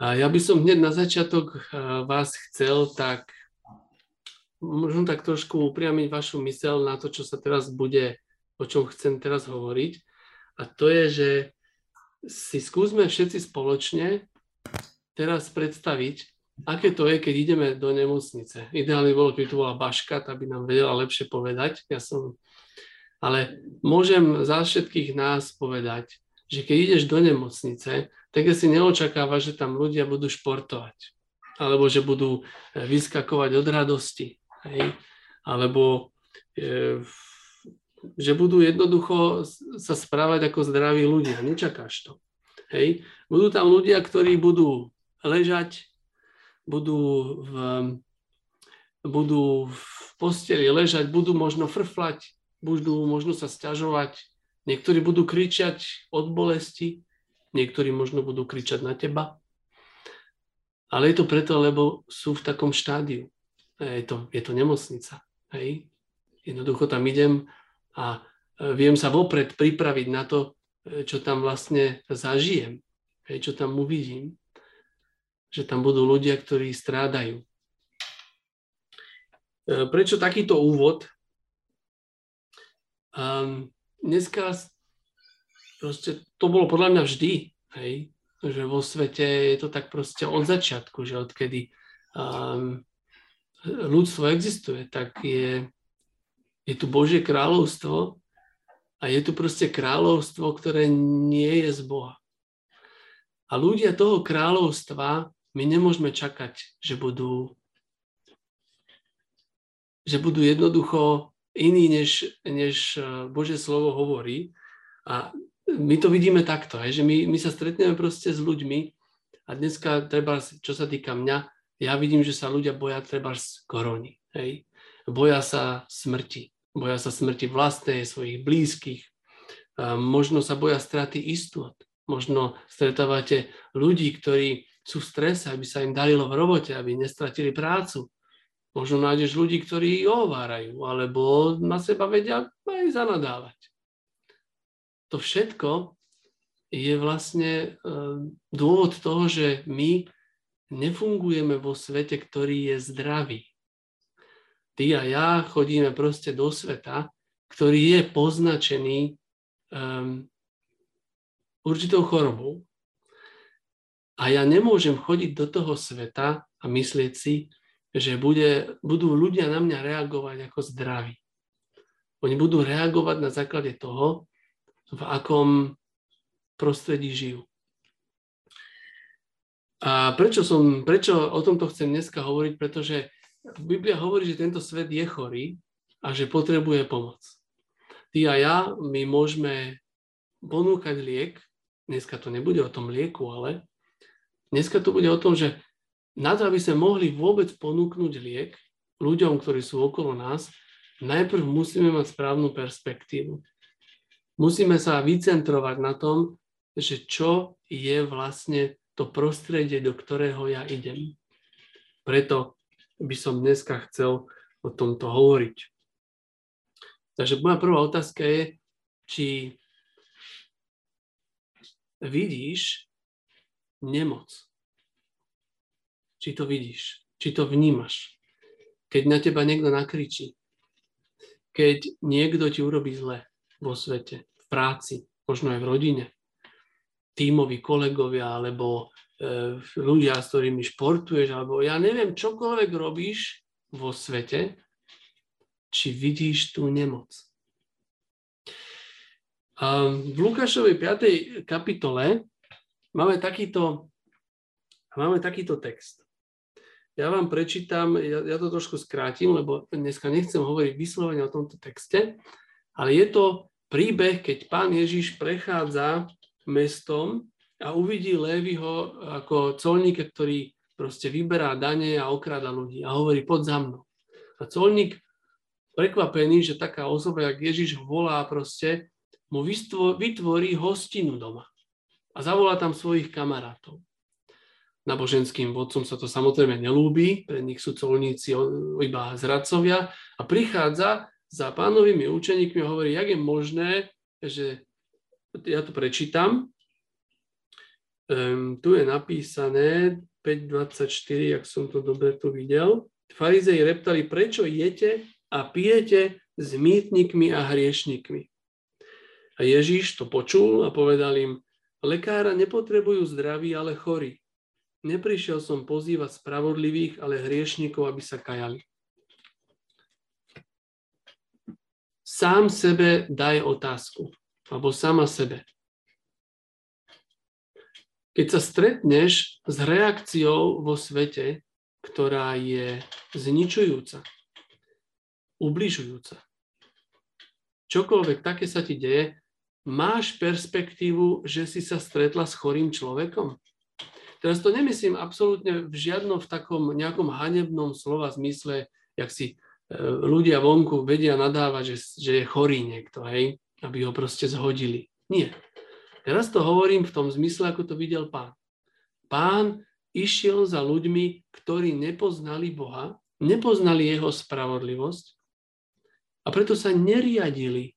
A ja by som hneď na začiatok vás chcel tak možno tak trošku upriamiť vašu mysel na to, čo sa teraz bude, o čom chcem teraz hovoriť. A to je, že si skúsme všetci spoločne teraz predstaviť, aké to je, keď ideme do nemocnice. Ideálne bolo, keby to bola Baška, tá by nám vedela lepšie povedať. Ja som... Ale môžem za všetkých nás povedať, že keď ideš do nemocnice, tak si neočakáva, že tam ľudia budú športovať. Alebo že budú eh, vyskakovať od radosti. Hej? Alebo e, že budú jednoducho sa správať ako zdraví ľudia. Nečakáš to. Hej? Budú tam ľudia, ktorí budú ležať, budú v, budú v posteli ležať, budú možno frflať, budú možno sa stiažovať, niektorí budú kričať od bolesti, niektorí možno budú kričať na teba. Ale je to preto, lebo sú v takom štádiu. Je to, je to nemocnica. Hej? Jednoducho tam idem a e, viem sa vopred pripraviť na to, e, čo tam vlastne zažijem, hej, čo tam uvidím že tam budú ľudia, ktorí strádajú. E, prečo takýto úvod? Um, dneska proste to bolo podľa mňa vždy, hej, že vo svete je to tak proste od začiatku, že odkedy um, ľudstvo existuje, tak je, je tu Božie kráľovstvo a je tu proste kráľovstvo, ktoré nie je z Boha. A ľudia toho kráľovstva my nemôžeme čakať, že budú, že budú jednoducho iní, než, než eh, Bože slovo hovorí. A my to vidíme takto, hej, že my, my sa stretneme proste s ľuďmi a dneska treba, čo sa týka mňa, ja vidím, že sa ľudia boja treba z korony. Hej. Boja sa smrti. Boja sa smrti vlastnej, svojich blízkych. A možno sa boja straty istot. Možno stretávate ľudí, ktorí sú v strese, aby sa im darilo v robote, aby nestratili prácu. Možno nájdeš ľudí, ktorí ohovárajú, alebo na seba vedia aj zanadávať. To všetko je vlastne e, dôvod toho, že my nefungujeme vo svete, ktorý je zdravý. Ty a ja chodíme proste do sveta, ktorý je poznačený um, určitou chorobou, a ja nemôžem chodiť do toho sveta a myslieť si, že bude, budú ľudia na mňa reagovať ako zdraví. Oni budú reagovať na základe toho, v akom prostredí žijú. A prečo, som, prečo o tomto chcem dneska hovoriť? Pretože Biblia hovorí, že tento svet je chorý a že potrebuje pomoc. Ty a ja, my môžeme ponúkať liek, dneska to nebude o tom lieku, ale Dneska to bude o tom, že na to, aby sme mohli vôbec ponúknuť liek ľuďom, ktorí sú okolo nás, najprv musíme mať správnu perspektívu. Musíme sa vycentrovať na tom, že čo je vlastne to prostredie, do ktorého ja idem. Preto by som dneska chcel o tomto hovoriť. Takže moja prvá otázka je, či vidíš nemoc. Či to vidíš, či to vnímaš. Keď na teba niekto nakričí, keď niekto ti urobí zle vo svete, v práci, možno aj v rodine, tímoví kolegovia alebo e, ľudia, s ktorými športuješ, alebo ja neviem, čokoľvek robíš vo svete, či vidíš tú nemoc. A v Lukášovej 5. kapitole máme takýto, máme takýto text. Ja vám prečítam, ja, ja to trošku skrátim, lebo dneska nechcem hovoriť vyslovene o tomto texte, ale je to príbeh, keď pán Ježiš prechádza mestom a uvidí Lévyho ako colníka, ktorý proste vyberá dane a okráda ľudí a hovorí, pod za mnou. A colník prekvapený, že taká osoba, jak Ježiš volá proste, mu vytvorí hostinu doma a zavolá tam svojich kamarátov. Naboženským vodcom sa to samozrejme nelúbi, pre nich sú colníci iba zradcovia a prichádza za pánovými učeníkmi a hovorí, jak je možné, že ja to prečítam, Um, tu je napísané 5.24, ak som to dobre tu videl. Farizei reptali, prečo jete a pijete s mýtnikmi a hriešnikmi. A Ježíš to počul a povedal im, lekára nepotrebujú zdraví, ale chorí. Neprišiel som pozývať spravodlivých, ale hriešnikov, aby sa kajali. Sám sebe daj otázku, alebo sama sebe. Keď sa stretneš s reakciou vo svete, ktorá je zničujúca, ubližujúca, čokoľvek také sa ti deje, máš perspektívu, že si sa stretla s chorým človekom? Teraz to nemyslím absolútne v žiadnom v takom nejakom hanebnom slova zmysle, jak si e, ľudia vonku vedia nadávať, že, že je chorý niekto, hej, aby ho proste zhodili. Nie. Teraz to hovorím v tom zmysle, ako to videl pán. Pán išiel za ľuďmi, ktorí nepoznali Boha, nepoznali jeho spravodlivosť a preto sa neriadili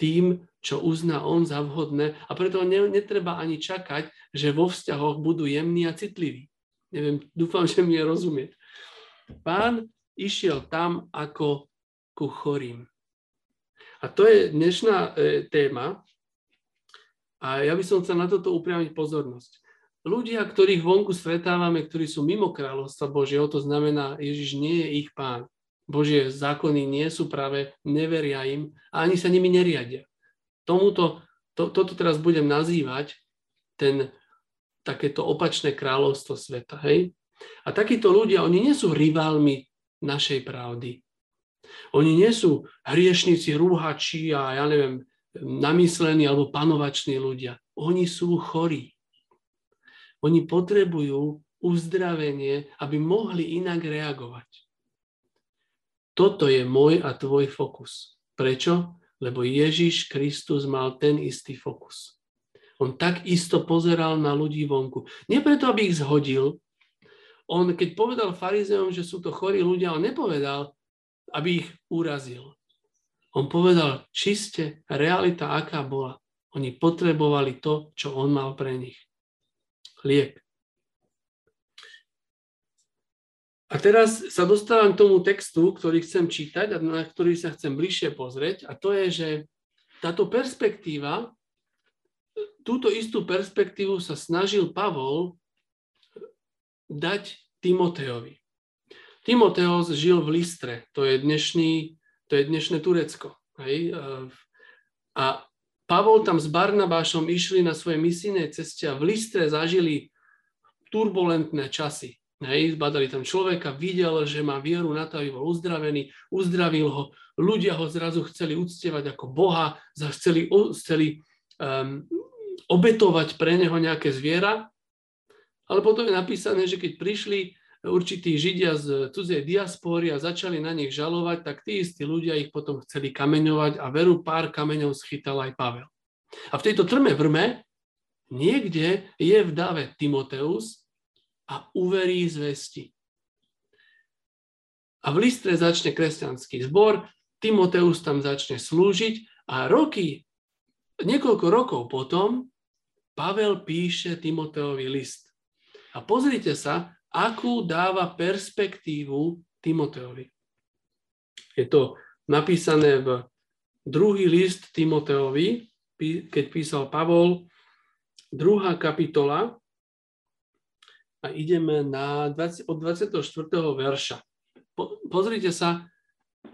tým, čo uzná on za vhodné a preto netreba ani čakať, že vo vzťahoch budú jemní a citliví. Neviem, dúfam, že mi je rozumieť. Pán išiel tam ako ku chorým. A to je dnešná e, téma, a ja by som chcel na toto upriamiť pozornosť. Ľudia, ktorých vonku stretávame, ktorí sú mimo kráľovstva Božieho, to znamená, Ježiš nie je ich pán. Božie zákony nie sú práve, neveria im a ani sa nimi neriadia. Tomuto, to, toto teraz budem nazývať ten, takéto opačné kráľovstvo sveta. Hej? A takíto ľudia, oni nie sú rivalmi našej pravdy. Oni nie sú hriešnici, rúhači a ja neviem, namyslení alebo panovační ľudia. Oni sú chorí. Oni potrebujú uzdravenie, aby mohli inak reagovať. Toto je môj a tvoj fokus. Prečo? Lebo Ježiš Kristus mal ten istý fokus. On tak isto pozeral na ľudí vonku. Nie preto, aby ich zhodil. On, keď povedal farizeom, že sú to chorí ľudia, on nepovedal, aby ich urazil. On povedal čiste realita, aká bola. Oni potrebovali to, čo on mal pre nich. Liek. A teraz sa dostávam k tomu textu, ktorý chcem čítať a na ktorý sa chcem bližšie pozrieť. A to je, že táto perspektíva, túto istú perspektívu sa snažil Pavol dať Timoteovi. Timoteos žil v Listre, to je dnešný to je dnešné Turecko. Hej? A Pavol tam s Barnabášom išli na svojej misijnej ceste a v Listre zažili turbulentné časy. Hej, zbadali tam človeka, videl, že má vieru na to, aby bol uzdravený, uzdravil ho. Ľudia ho zrazu chceli uctievať ako Boha, chceli, chceli um, obetovať pre neho nejaké zviera. Ale potom je napísané, že keď prišli určití Židia z cudzej diaspóry a začali na nich žalovať, tak tí istí ľudia ich potom chceli kameňovať a veru pár kameňov schytal aj Pavel. A v tejto trme vrme niekde je v dave Timoteus a uverí zvesti. A v Listre začne kresťanský zbor, Timoteus tam začne slúžiť a roky, niekoľko rokov potom, Pavel píše Timoteovi list. A pozrite sa, akú dáva perspektívu Timoteovi. Je to napísané v druhý list Timoteovi, keď písal Pavol, druhá kapitola a ideme na 20, od 24. verša. Po, pozrite sa,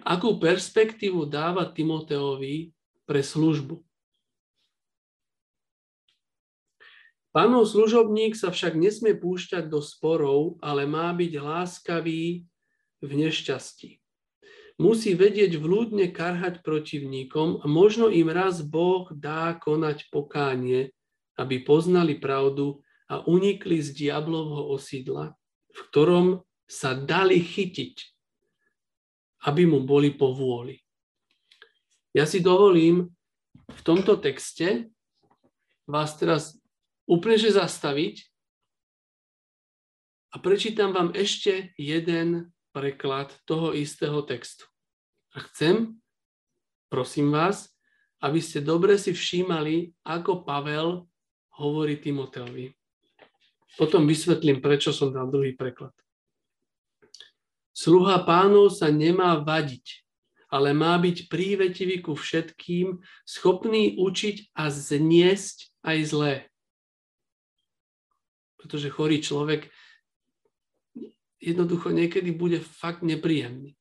akú perspektívu dáva Timoteovi pre službu. Pánov služobník sa však nesmie púšťať do sporov, ale má byť láskavý v nešťastí. Musí vedieť vľúdne karhať protivníkom a možno im raz Boh dá konať pokánie, aby poznali pravdu a unikli z diablovho osídla, v ktorom sa dali chytiť, aby mu boli po vôli. Ja si dovolím v tomto texte vás teraz úplne že zastaviť a prečítam vám ešte jeden preklad toho istého textu. A chcem, prosím vás, aby ste dobre si všímali, ako Pavel hovorí Timoteovi. Potom vysvetlím, prečo som dal druhý preklad. Sluha pánov sa nemá vadiť, ale má byť prívetivý ku všetkým, schopný učiť a zniesť aj zlé. Pretože chorý človek jednoducho niekedy bude fakt nepríjemný.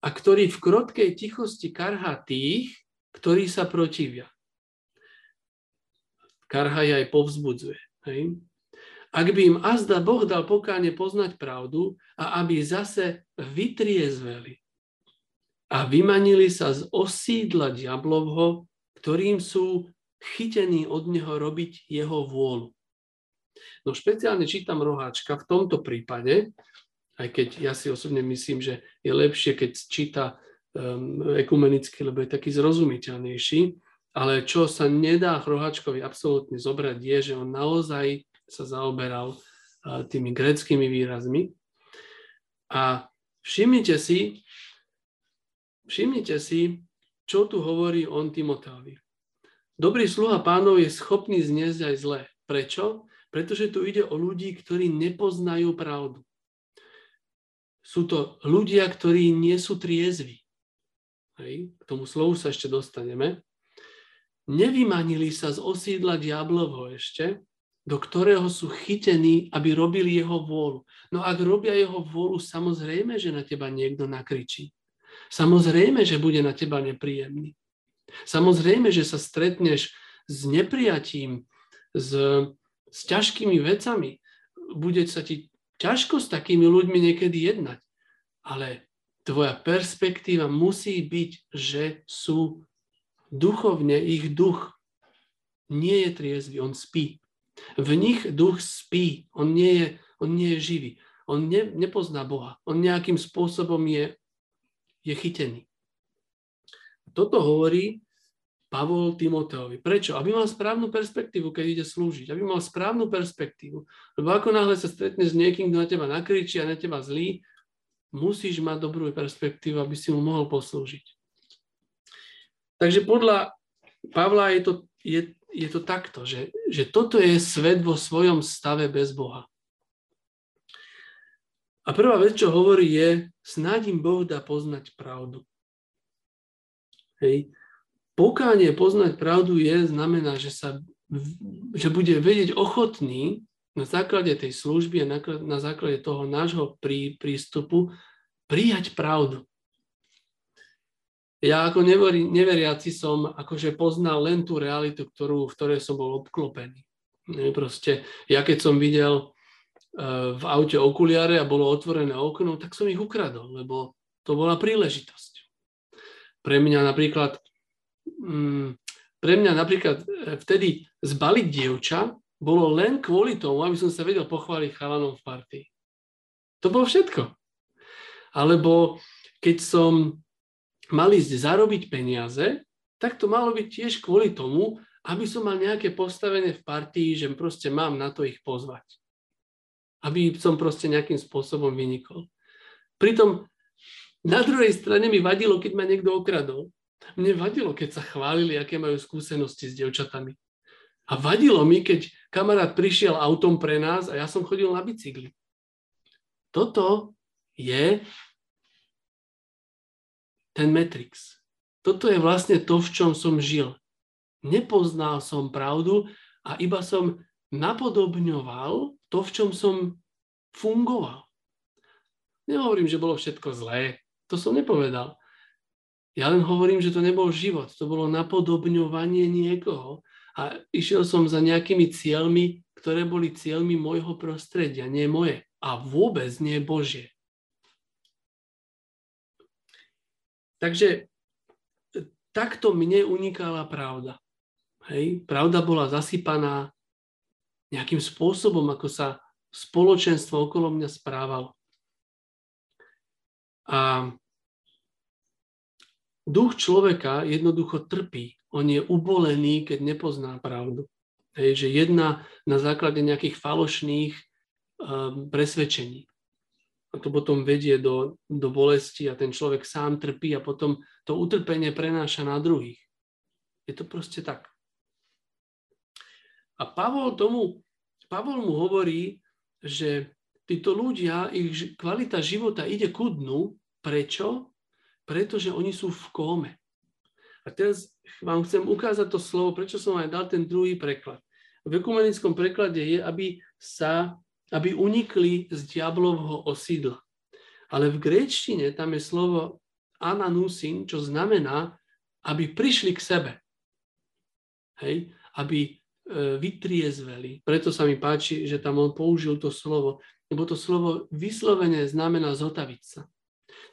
A ktorý v krotkej tichosti karhá tých, ktorí sa protivia. Karha aj povzbudzuje. Hej? Ak by im azda Boh dal pokáne poznať pravdu a aby zase vytriezveli a vymanili sa z osídla diablovho, ktorým sú chytení od neho robiť jeho vôľu. No špeciálne čítam roháčka v tomto prípade, aj keď ja si osobne myslím, že je lepšie, keď číta um, ekumenicky, lebo je taký zrozumiteľnejší, ale čo sa nedá roháčkovi absolútne zobrať, je, že on naozaj sa zaoberal tými greckými výrazmi. A všimnite si, všimnite si, čo tu hovorí on Timoteovi. Dobrý sluha pánov je schopný zniesť aj zle. Prečo? Pretože tu ide o ľudí, ktorí nepoznajú pravdu. Sú to ľudia, ktorí nie sú triezvi. Hej, k tomu slovu sa ešte dostaneme. Nevymanili sa z osídla diablovho ešte, do ktorého sú chytení, aby robili jeho vôľu. No ak robia jeho vôľu, samozrejme, že na teba niekto nakričí. Samozrejme, že bude na teba nepríjemný. Samozrejme, že sa stretneš s neprijatím, s, s ťažkými vecami. Bude sa ti ťažko s takými ľuďmi niekedy jednať. Ale tvoja perspektíva musí byť, že sú duchovne, ich duch nie je triezvy, on spí. V nich duch spí, on nie je, on nie je živý, on ne, nepozná Boha, on nejakým spôsobom je, je chytený. Toto hovorí Pavol Timoteovi. Prečo? Aby mal správnu perspektívu, keď ide slúžiť. Aby mal správnu perspektívu. Lebo ako náhle sa stretneš s niekým, kto na teba nakričí a na teba zlý, musíš mať dobrú perspektívu, aby si mu mohol poslúžiť. Takže podľa Pavla je to, je, je to takto, že, že toto je svet vo svojom stave bez Boha. A prvá vec, čo hovorí, je, snáď im Boh dá poznať pravdu. Hej. Pokánie poznať pravdu je, znamená, že, sa, že bude vedieť ochotný na základe tej služby a na, na základe toho nášho prí, prístupu prijať pravdu ja ako neveri, neveriaci som akože poznal len tú realitu, ktorú, v ktorej som bol obklopený. Proste, ja keď som videl uh, v aute okuliare a bolo otvorené okno, tak som ich ukradol, lebo to bola príležitosť. Pre mňa napríklad, um, pre mňa napríklad e, vtedy zbaliť dievča bolo len kvôli tomu, aby som sa vedel pochváliť chalanom v partii. To bolo všetko. Alebo keď som mali zarobiť peniaze, tak to malo byť tiež kvôli tomu, aby som mal nejaké postavenie v partii, že proste mám na to ich pozvať. Aby som proste nejakým spôsobom vynikol. Pritom na druhej strane mi vadilo, keď ma niekto okradol. Mne vadilo, keď sa chválili, aké majú skúsenosti s devčatami. A vadilo mi, keď kamarát prišiel autom pre nás a ja som chodil na bicykli. Toto je ten Matrix. Toto je vlastne to, v čom som žil. Nepoznal som pravdu a iba som napodobňoval to, v čom som fungoval. Nehovorím, že bolo všetko zlé. To som nepovedal. Ja len hovorím, že to nebol život. To bolo napodobňovanie niekoho. A išiel som za nejakými cieľmi, ktoré boli cieľmi môjho prostredia, nie moje. A vôbec nie Božie. Takže e, takto mne unikala pravda. Hej? Pravda bola zasypaná nejakým spôsobom, ako sa spoločenstvo okolo mňa správalo. A duch človeka jednoducho trpí. On je ubolený, keď nepozná pravdu. Hej, že jedna na základe nejakých falošných um, presvedčení a to potom vedie do, do bolesti a ten človek sám trpí a potom to utrpenie prenáša na druhých. Je to proste tak. A Pavol tomu, Pavol mu hovorí, že títo ľudia, ich kvalita života ide ku dnu. Prečo? Pretože oni sú v kóme. A teraz vám chcem ukázať to slovo, prečo som aj dal ten druhý preklad. V ekumenickom preklade je, aby sa, aby unikli z diablovho osídla. Ale v gréčtine tam je slovo ananusin, čo znamená, aby prišli k sebe. Hej? Aby e, vytriezveli. Preto sa mi páči, že tam on použil to slovo, lebo to slovo vyslovene znamená zotaviť sa.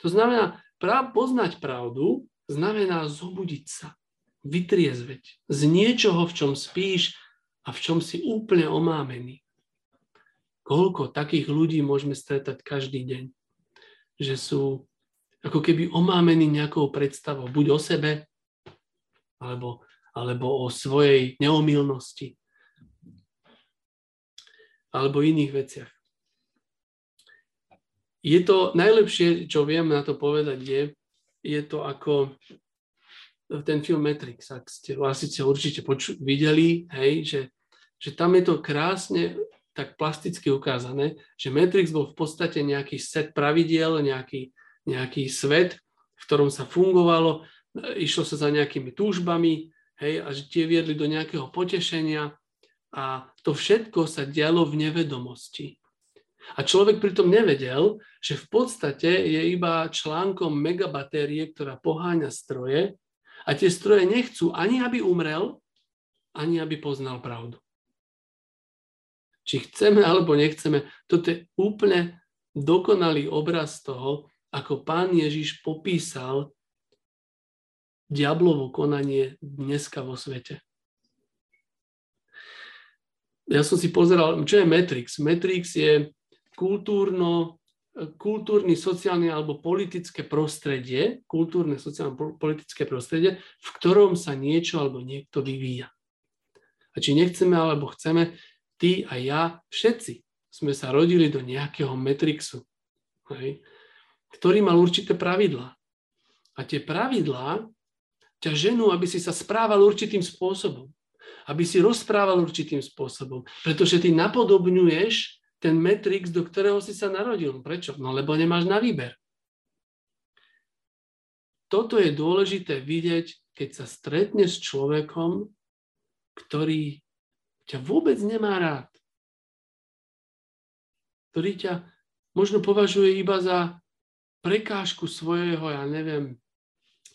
To znamená, prav, poznať pravdu znamená zobudiť sa, vytriezveť z niečoho, v čom spíš a v čom si úplne omámený. Koľko takých ľudí môžeme stretať každý deň, že sú ako keby omámení nejakou predstavou, buď o sebe, alebo, alebo o svojej neomilnosti, alebo iných veciach. Je to najlepšie, čo viem na to povedať, je, je to ako ten film Matrix, ak ste asi určite poču- videli, hej, že, že tam je to krásne tak plasticky ukázané, že Matrix bol v podstate nejaký set pravidiel, nejaký, nejaký svet, v ktorom sa fungovalo, išlo sa za nejakými túžbami, hej, a že tie viedli do nejakého potešenia a to všetko sa dialo v nevedomosti. A človek pritom nevedel, že v podstate je iba článkom megabatérie, ktorá poháňa stroje a tie stroje nechcú ani, aby umrel, ani aby poznal pravdu. Či chceme alebo nechceme, toto je úplne dokonalý obraz toho, ako pán Ježiš popísal diablovo konanie dneska vo svete. Ja som si pozeral, čo je Matrix. Matrix je kultúrno, kultúrny, sociálny alebo politické prostredie, kultúrne, sociálne, politické prostredie, v ktorom sa niečo alebo niekto vyvíja. A či nechceme alebo chceme, ty a ja, všetci sme sa rodili do nejakého Matrixu, hej, ktorý mal určité pravidlá. A tie pravidlá ťa ženú, aby si sa správal určitým spôsobom. Aby si rozprával určitým spôsobom. Pretože ty napodobňuješ ten Matrix, do ktorého si sa narodil. Prečo? No lebo nemáš na výber. Toto je dôležité vidieť, keď sa stretneš s človekom, ktorý ťa vôbec nemá rád. Ktorý ťa možno považuje iba za prekážku svojho, ja neviem,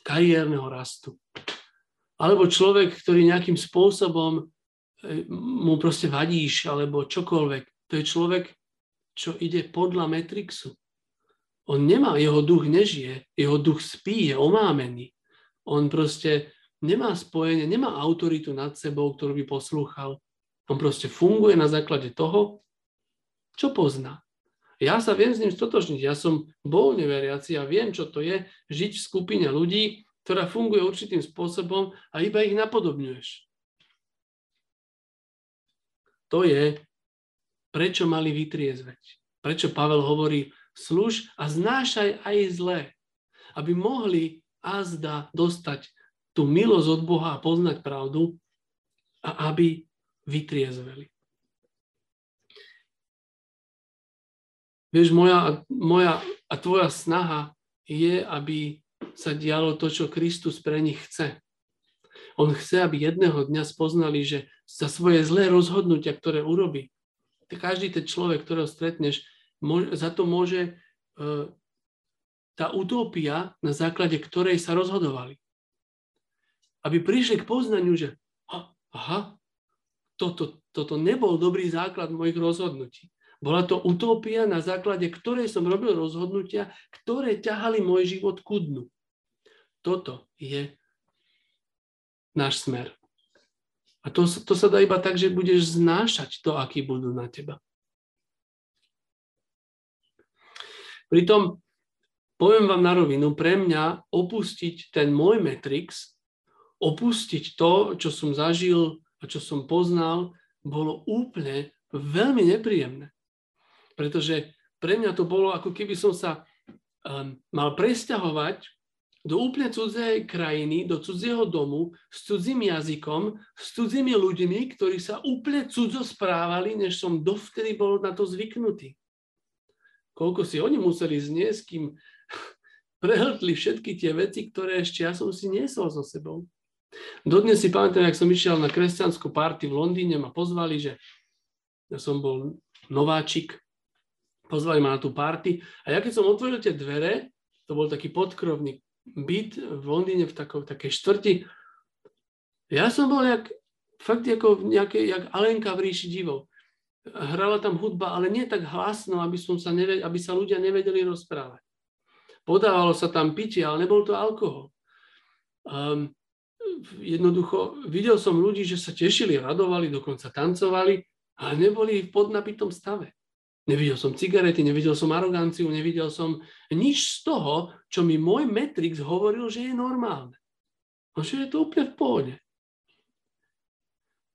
kariérneho rastu. Alebo človek, ktorý nejakým spôsobom e, mu proste vadíš, alebo čokoľvek. To je človek, čo ide podľa Matrixu. On nemá, jeho duch nežije, jeho duch spí, je omámený. On proste nemá spojenie, nemá autoritu nad sebou, ktorú by poslúchal. On proste funguje na základe toho, čo pozná. Ja sa viem s ním stotožniť. Ja som bol neveriaci a viem, čo to je žiť v skupine ľudí, ktorá funguje určitým spôsobom a iba ich napodobňuješ. To je prečo mali vytriezveť. Prečo Pavel hovorí, služ a znášaj aj zlé, aby mohli azda dostať tú milosť od Boha a poznať pravdu a aby vytriezveli. Vieš, moja, moja a tvoja snaha je, aby sa dialo to, čo Kristus pre nich chce. On chce, aby jedného dňa spoznali, že za svoje zlé rozhodnutia, ktoré urobí, každý ten človek, ktorého stretneš, za to môže e, tá utopia, na základe ktorej sa rozhodovali. Aby prišli k poznaniu, že aha, toto, toto nebol dobrý základ mojich rozhodnutí. Bola to utopia, na základe ktorej som robil rozhodnutia, ktoré ťahali môj život ku dnu. Toto je náš smer. A to, to sa dá iba tak, že budeš znášať to, aký budú na teba. Pritom, poviem vám na rovinu, pre mňa opustiť ten môj Matrix, opustiť to, čo som zažil a čo som poznal, bolo úplne veľmi nepríjemné. Pretože pre mňa to bolo, ako keby som sa um, mal presťahovať do úplne cudzej krajiny, do cudzieho domu, s cudzím jazykom, s cudzími ľuďmi, ktorí sa úplne cudzo správali, než som dovtedy bol na to zvyknutý. Koľko si oni museli zniesť, kým prehltli všetky tie veci, ktoré ešte ja som si niesol so sebou. Dodnes si pamätám, jak som išiel na kresťanskú party v Londýne, ma pozvali, že ja som bol nováčik, pozvali ma na tú party a ja keď som otvoril tie dvere, to bol taký podkrovný byt v Londýne v takou, takej štvrti. Ja som bol jak, fakt ako nejaké, jak Alenka v ríši divov. Hrala tam hudba, ale nie tak hlasno, aby, som sa neved, aby sa ľudia nevedeli rozprávať. Podávalo sa tam pitie, ale nebol to alkohol. Um, jednoducho videl som ľudí, že sa tešili, radovali, dokonca tancovali, ale neboli v podnapitom stave. Nevidel som cigarety, nevidel som aroganciu, nevidel som nič z toho, čo mi môj Matrix hovoril, že je normálne. A že je to úplne v pohode.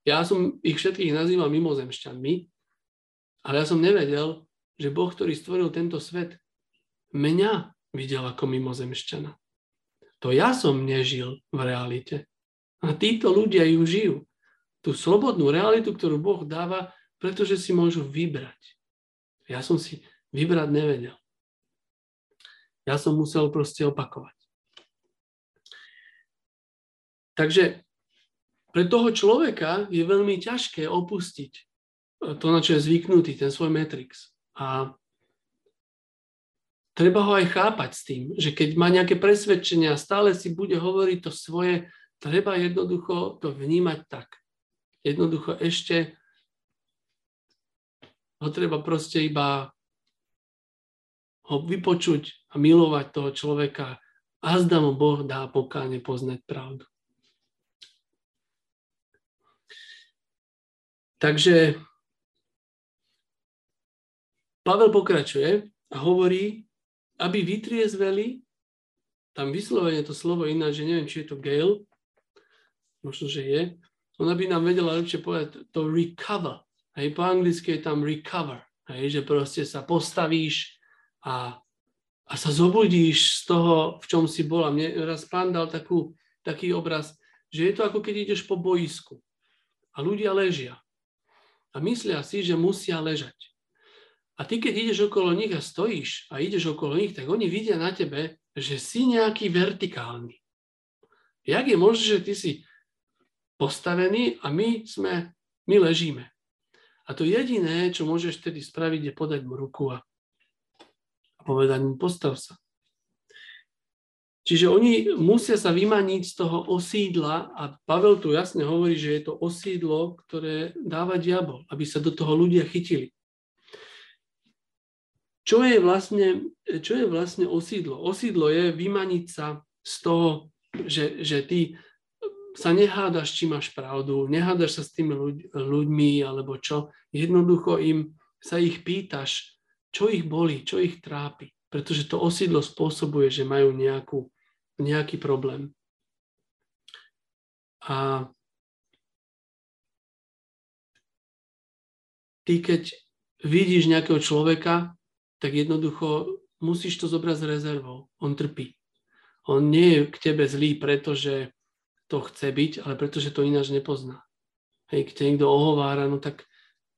Ja som ich všetkých nazýval mimozemšťanmi, ale ja som nevedel, že Boh, ktorý stvoril tento svet, mňa videl ako mimozemšťana. To ja som nežil v realite. A títo ľudia ju žijú. Tú slobodnú realitu, ktorú Boh dáva, pretože si môžu vybrať. Ja som si vybrať nevedel. Ja som musel proste opakovať. Takže pre toho človeka je veľmi ťažké opustiť to, na čo je zvyknutý, ten svoj matrix. A treba ho aj chápať s tým, že keď má nejaké presvedčenia stále si bude hovoriť to svoje, treba jednoducho to vnímať tak. Jednoducho ešte ho treba proste iba ho vypočuť a milovať toho človeka a zda mu Boh dá pokáne poznať pravdu. Takže Pavel pokračuje a hovorí, aby vytriezveli, tam vyslovene to slovo ináč, že neviem, či je to Gale, možno, že je, ona by nám vedela lepšie povedať to recover, Hej, po anglicky je tam recover, hej, že proste sa postavíš a, a sa zobudíš z toho, v čom si bola. Mne raz pán dal takú, taký obraz, že je to ako keď ideš po boisku a ľudia ležia a myslia si, že musia ležať. A ty, keď ideš okolo nich a stojíš a ideš okolo nich, tak oni vidia na tebe, že si nejaký vertikálny. Jak je možné, že ty si postavený a my sme, my ležíme. A to jediné, čo môžeš tedy spraviť, je podať mu ruku a, a povedať mu, postav sa. Čiže oni musia sa vymaniť z toho osídla a Pavel tu jasne hovorí, že je to osídlo, ktoré dáva diabol, aby sa do toho ľudia chytili. Čo je vlastne, čo je vlastne osídlo? Osídlo je vymaniť sa z toho, že, že ty sa nehádaš, či máš pravdu, nehádaš sa s tými ľuď, ľuďmi alebo čo. Jednoducho im sa ich pýtaš, čo ich boli, čo ich trápi. Pretože to osídlo spôsobuje, že majú nejakú, nejaký problém. A ty, keď vidíš nejakého človeka, tak jednoducho musíš to zobrať s rezervou. On trpí. On nie je k tebe zlý, pretože to chce byť, ale pretože to ináč nepozná. Hej, keď niekto ohovára, no tak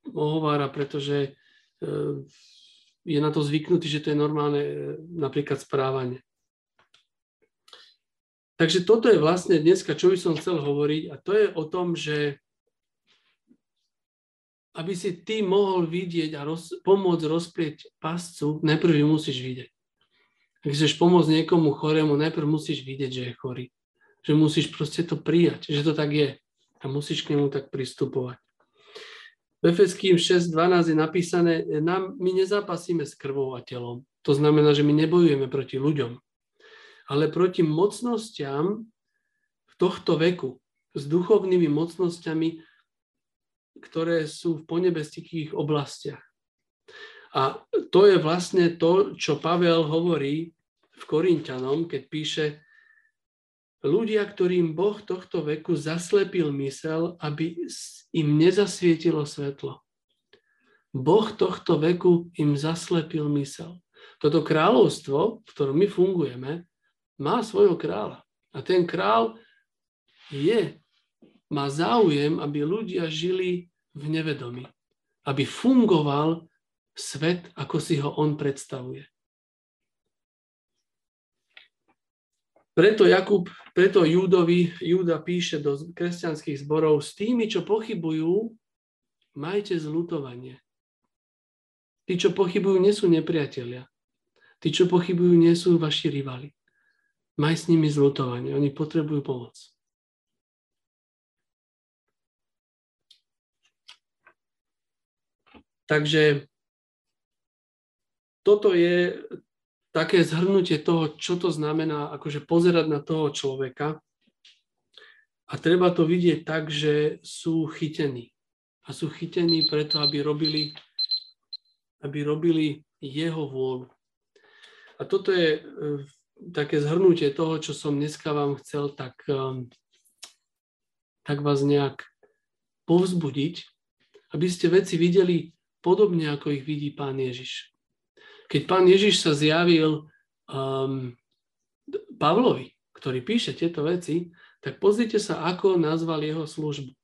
ohovára, pretože e, je na to zvyknutý, že to je normálne e, napríklad správanie. Takže toto je vlastne dneska, čo by som chcel hovoriť a to je o tom, že aby si ty mohol vidieť a roz, pomôcť rozprieť pascu, najprv ju musíš vidieť. Ak chceš pomôcť niekomu chorému, najprv musíš vidieť, že je chorý že musíš proste to prijať, že to tak je a musíš k nemu tak pristupovať. V Efeským 6.12 je napísané, nám, my nezápasíme s krvou a telom. To znamená, že my nebojujeme proti ľuďom, ale proti mocnostiam v tohto veku, s duchovnými mocnosťami, ktoré sú v ponebestikých oblastiach. A to je vlastne to, čo Pavel hovorí v Korintianom, keď píše, ľudia, ktorým Boh tohto veku zaslepil mysel, aby im nezasvietilo svetlo. Boh tohto veku im zaslepil mysel. Toto kráľovstvo, v ktorom my fungujeme, má svojho kráľa. A ten král je, má záujem, aby ľudia žili v nevedomí. Aby fungoval svet, ako si ho on predstavuje. Preto Jakub, preto Júdovi, Júda píše do kresťanských zborov, s tými, čo pochybujú, majte zlutovanie. Tí, čo pochybujú, nie sú nepriatelia. Tí, čo pochybujú, nie sú vaši rivali. Maj s nimi zlutovanie. Oni potrebujú pomoc. Takže toto je také zhrnutie toho, čo to znamená, akože pozerať na toho človeka. A treba to vidieť tak, že sú chytení. A sú chytení preto, aby robili, aby robili jeho vôľu. A toto je e, také zhrnutie toho, čo som dneska vám chcel tak, e, tak vás nejak povzbudiť, aby ste veci videli podobne, ako ich vidí Pán Ježiš. Keď pán Ježiš sa zjavil um, Pavlovi, ktorý píše tieto veci, tak pozrite sa, ako nazval jeho službu.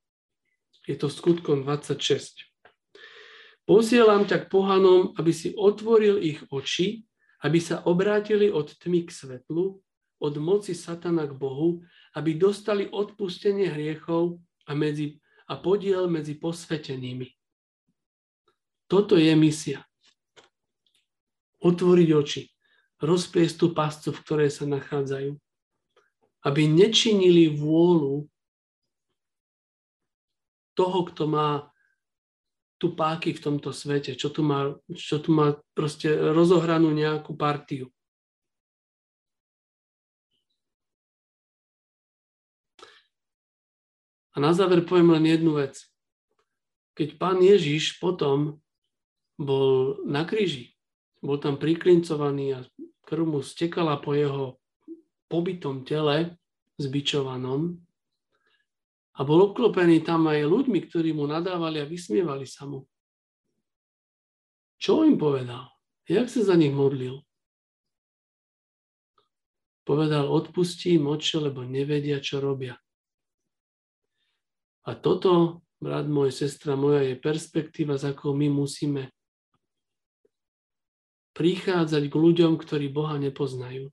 Je to skutkom 26. Posielam ťa k pohanom, aby si otvoril ich oči, aby sa obrátili od tmy k svetlu, od moci satana k Bohu, aby dostali odpustenie hriechov a, medzi, a podiel medzi posvetenými. Toto je misia otvoriť oči, rozpliesť tú pascu, v ktorej sa nachádzajú, aby nečinili vôľu toho, kto má tu páky v tomto svete, čo tu má, čo tu má proste rozohranú nejakú partiu. A na záver poviem len jednu vec. Keď pán Ježiš potom bol na kríži, bol tam priklincovaný a krv mu stekala po jeho pobytom tele, zbičovanom. A bol obklopený tam aj ľuďmi, ktorí mu nadávali a vysmievali sa mu. Čo im povedal? Jak sa za nich modlil? Povedal, odpustí im oče, lebo nevedia, čo robia. A toto, brat môj, sestra moja, je perspektíva, za akou my musíme prichádzať k ľuďom, ktorí Boha nepoznajú.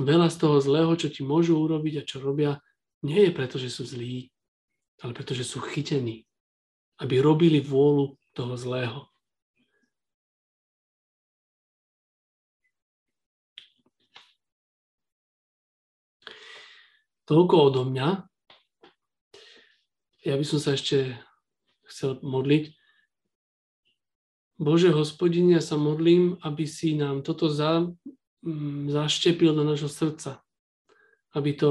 Veľa z toho zlého, čo ti môžu urobiť a čo robia, nie je preto, že sú zlí, ale preto, že sú chytení, aby robili vôľu toho zlého. Toľko odo mňa. Ja by som sa ešte chcel modliť. Bože hospodine, ja sa modlím, aby si nám toto za, mm, zaštepil do nášho srdca. Aby to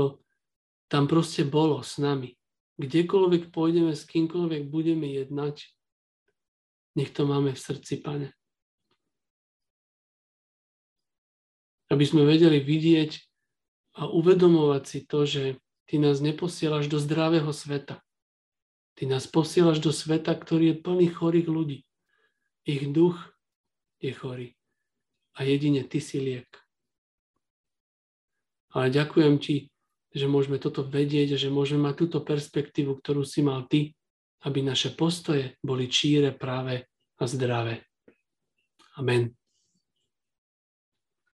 tam proste bolo s nami. Kdekoľvek pôjdeme, s kýmkoľvek budeme jednať, nech to máme v srdci, pane. Aby sme vedeli vidieť a uvedomovať si to, že Ty nás neposielaš do zdravého sveta. Ty nás posielaš do sveta, ktorý je plný chorých ľudí. Ich duch je chorý a jedine ty si liek. Ale ďakujem ti, že môžeme toto vedieť a že môžeme mať túto perspektívu, ktorú si mal ty, aby naše postoje boli číre, práve a zdravé. Amen.